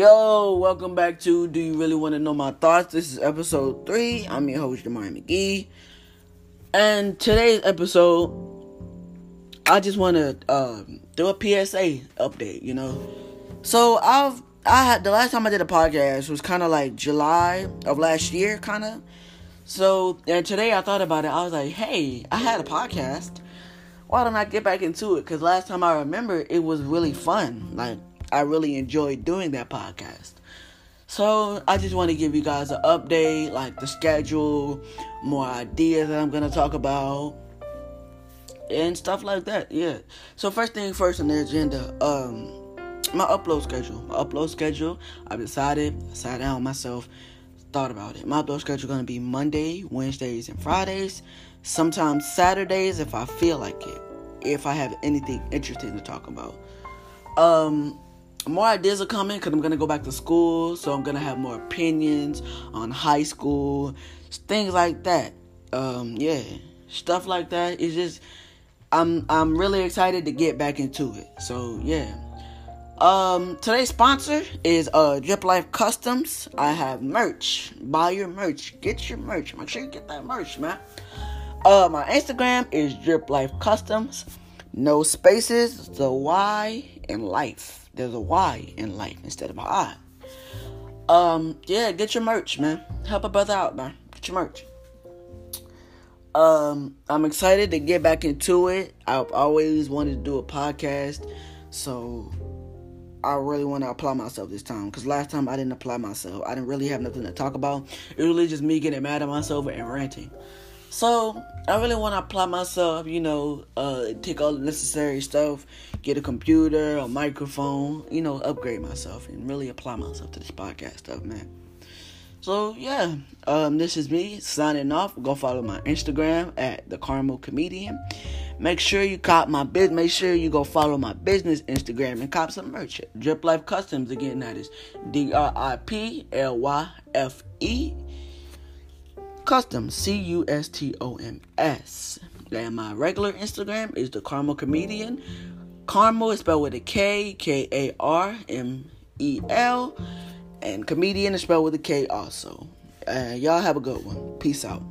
Yo, welcome back to Do You Really Want to Know My Thoughts? This is episode 3. I'm your host, Jamari McGee. And today's episode, I just want to uh, do a PSA update, you know. So, I've I had the last time I did a podcast was kind of like July of last year, kind of. So, and today I thought about it. I was like, hey, I had a podcast. Why don't I get back into it? Because last time I remember, it was really fun. Like, I really enjoyed doing that podcast. So I just want to give you guys an update, like the schedule, more ideas that I'm gonna talk about, and stuff like that. Yeah. So first thing first on the agenda, um, my upload schedule. My upload schedule. I decided, I sat down myself, thought about it. My upload schedule is gonna be Monday, Wednesdays, and Fridays. Sometimes Saturdays if I feel like it. If I have anything interesting to talk about. Um, more ideas are coming because I'm gonna go back to school, so I'm gonna have more opinions on high school, things like that. Um, yeah, stuff like that. It's just I'm I'm really excited to get back into it. So yeah. Um, today's sponsor is uh Drip Lyfe Customs. I have merch. Buy your merch. Get your merch. Make sure you get that merch, man. Uh, my Instagram is Drip Lyfe Customs. No spaces. The Y in life there's a Y in life instead of a I. Um, yeah, get your merch, man. Help a brother out, man. Get your merch. Um, I'm excited to get back into it. I've always wanted to do a podcast, so I really want to apply myself this time. Because last time I didn't apply myself. I didn't really have nothing to talk about. It was really just me getting mad at myself and ranting. So I really want to apply myself, you know, uh, take all the necessary stuff, get a computer, a microphone, you know, upgrade myself and really apply myself to this podcast stuff, man. So yeah, um, this is me signing off. Go follow my Instagram at the Karmel Komedian. Make sure you cop my business. Make sure you go follow my business Instagram and cop some merch. Drip Lyfe Customs again. That is D R I P L Y F E Customs, C U S T O M S. And my regular Instagram is the Karmel Komedian. Caramel is spelled with a K, K A R M E L. And comedian is spelled with a K also. Uh, y'all have a good one. Peace out.